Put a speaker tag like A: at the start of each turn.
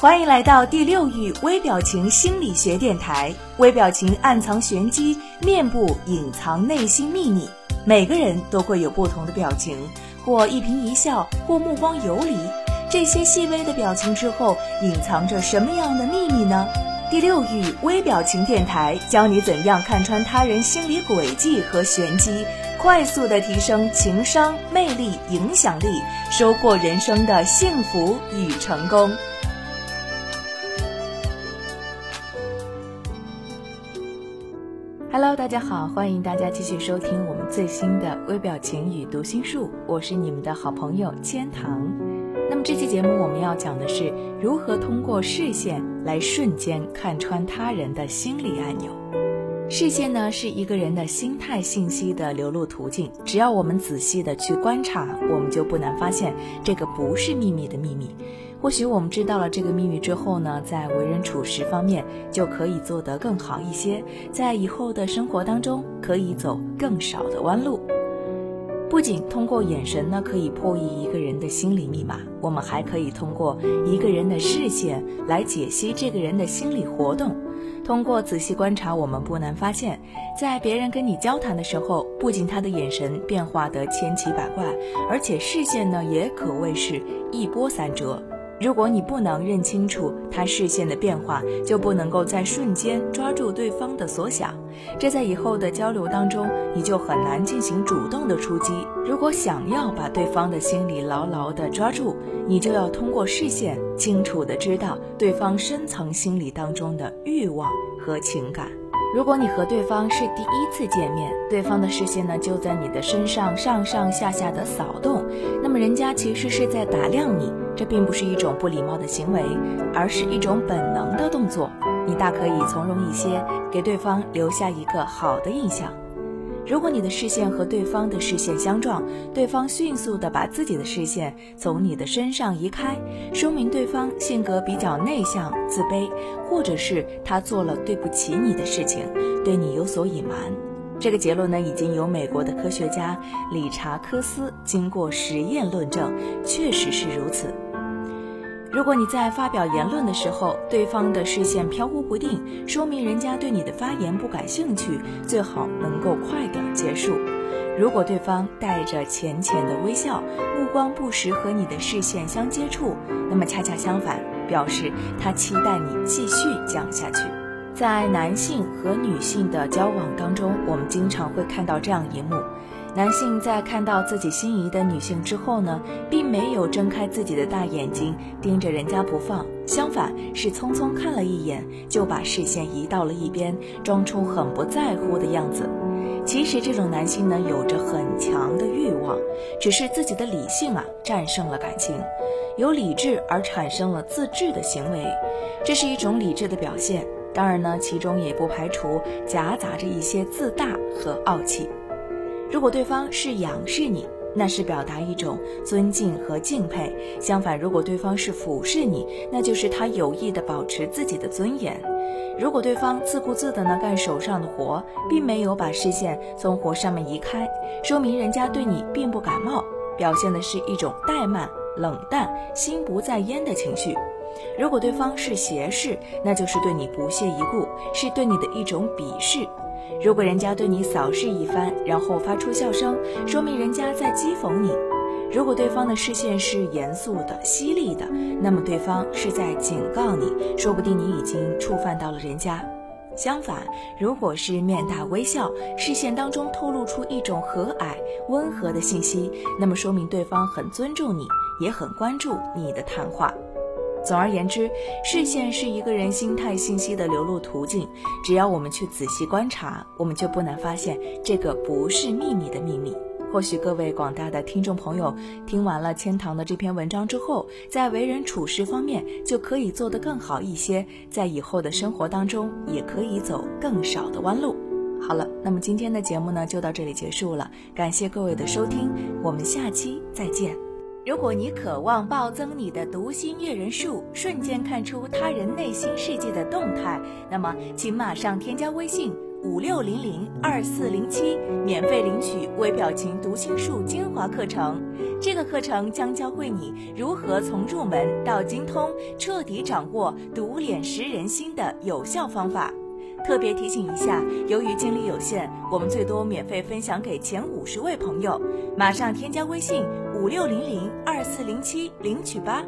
A: 欢迎来到第六域微表情心理学电台。微表情暗藏玄机，面部隐藏内心秘密。每个人都会有不同的表情，或一颦一笑，或目光游离。这些细微的表情之后，隐藏着什么样的秘密呢？第六域微表情电台教你怎样看穿他人心理轨迹和玄机，快速的提升情商、魅力、影响力，收获人生的幸福与成功。Hello，大家好，欢迎大家继续收听我们最新的微表情与读心术，我是你们的好朋友千堂。那么这期节目我们要讲的是如何通过视线来瞬间看穿他人的心理按钮。视线呢是一个人的心态信息的流露途径，只要我们仔细的去观察，我们就不难发现这个不是秘密的秘密。或许我们知道了这个秘密之后呢，在为人处事方面就可以做得更好一些，在以后的生活当中可以走更少的弯路。不仅通过眼神呢可以破译一个人的心理密码，我们还可以通过一个人的视线来解析这个人的心理活动。通过仔细观察，我们不难发现，在别人跟你交谈的时候，不仅他的眼神变化得千奇百怪，而且视线呢也可谓是一波三折。如果你不能认清楚他视线的变化，就不能够在瞬间抓住对方的所想，这在以后的交流当中，你就很难进行主动的出击。如果想要把对方的心理牢牢的抓住，你就要通过视线清楚的知道对方深层心理当中的欲望和情感。如果你和对方是第一次见面，对方的视线呢就在你的身上上上下下的扫动，那么人家其实是在打量你，这并不是一种不礼貌的行为，而是一种本能的动作，你大可以从容一些，给对方留下一个好的印象。如果你的视线和对方的视线相撞，对方迅速地把自己的视线从你的身上移开，说明对方性格比较内向、自卑，或者是他做了对不起你的事情，对你有所隐瞒。这个结论呢，已经由美国的科学家理查科斯经过实验论证，确实是如此。如果你在发表言论的时候，对方的视线飘忽不定，说明人家对你的发言不感兴趣，最好能够快点结束。如果对方带着浅浅的微笑，目光不时和你的视线相接触，那么恰恰相反，表示他期待你继续讲下去。在男性和女性的交往当中，我们经常会看到这样一幕。男性在看到自己心仪的女性之后呢，并没有睁开自己的大眼睛盯着人家不放，相反是匆匆看了一眼，就把视线移到了一边，装出很不在乎的样子。其实这种男性呢，有着很强的欲望，只是自己的理性啊战胜了感情，由理智而产生了自制的行为，这是一种理智的表现。当然呢，其中也不排除夹杂着一些自大和傲气。如果对方是仰视你，那是表达一种尊敬和敬佩；相反，如果对方是俯视你，那就是他有意的保持自己的尊严。如果对方自顾自的呢干手上的活，并没有把视线从活上面移开，说明人家对你并不感冒，表现的是一种怠慢、冷淡、心不在焉的情绪。如果对方是斜视，那就是对你不屑一顾，是对你的一种鄙视。如果人家对你扫视一番，然后发出笑声，说明人家在讥讽你；如果对方的视线是严肃的、犀利的，那么对方是在警告你，说不定你已经触犯到了人家。相反，如果是面带微笑，视线当中透露出一种和蔼、温和的信息，那么说明对方很尊重你，也很关注你的谈话。总而言之，视线是一个人心态信息的流露途径。只要我们去仔细观察，我们就不难发现这个不是秘密的秘密。或许各位广大的听众朋友听完了千堂的这篇文章之后，在为人处事方面就可以做得更好一些，在以后的生活当中也可以走更少的弯路。好了，那么今天的节目呢就到这里结束了，感谢各位的收听，我们下期再见。如果你渴望暴增你的读心阅人数，瞬间看出他人内心世界的动态，那么请马上添加微信五六零零二四零七，免费领取微表情读心术精华课程。这个课程将教会你如何从入门到精通，彻底掌握读脸识人心的有效方法。特别提醒一下，由于精力有限，我们最多免费分享给前五十位朋友。马上添加微信五六零零二四零七领取吧。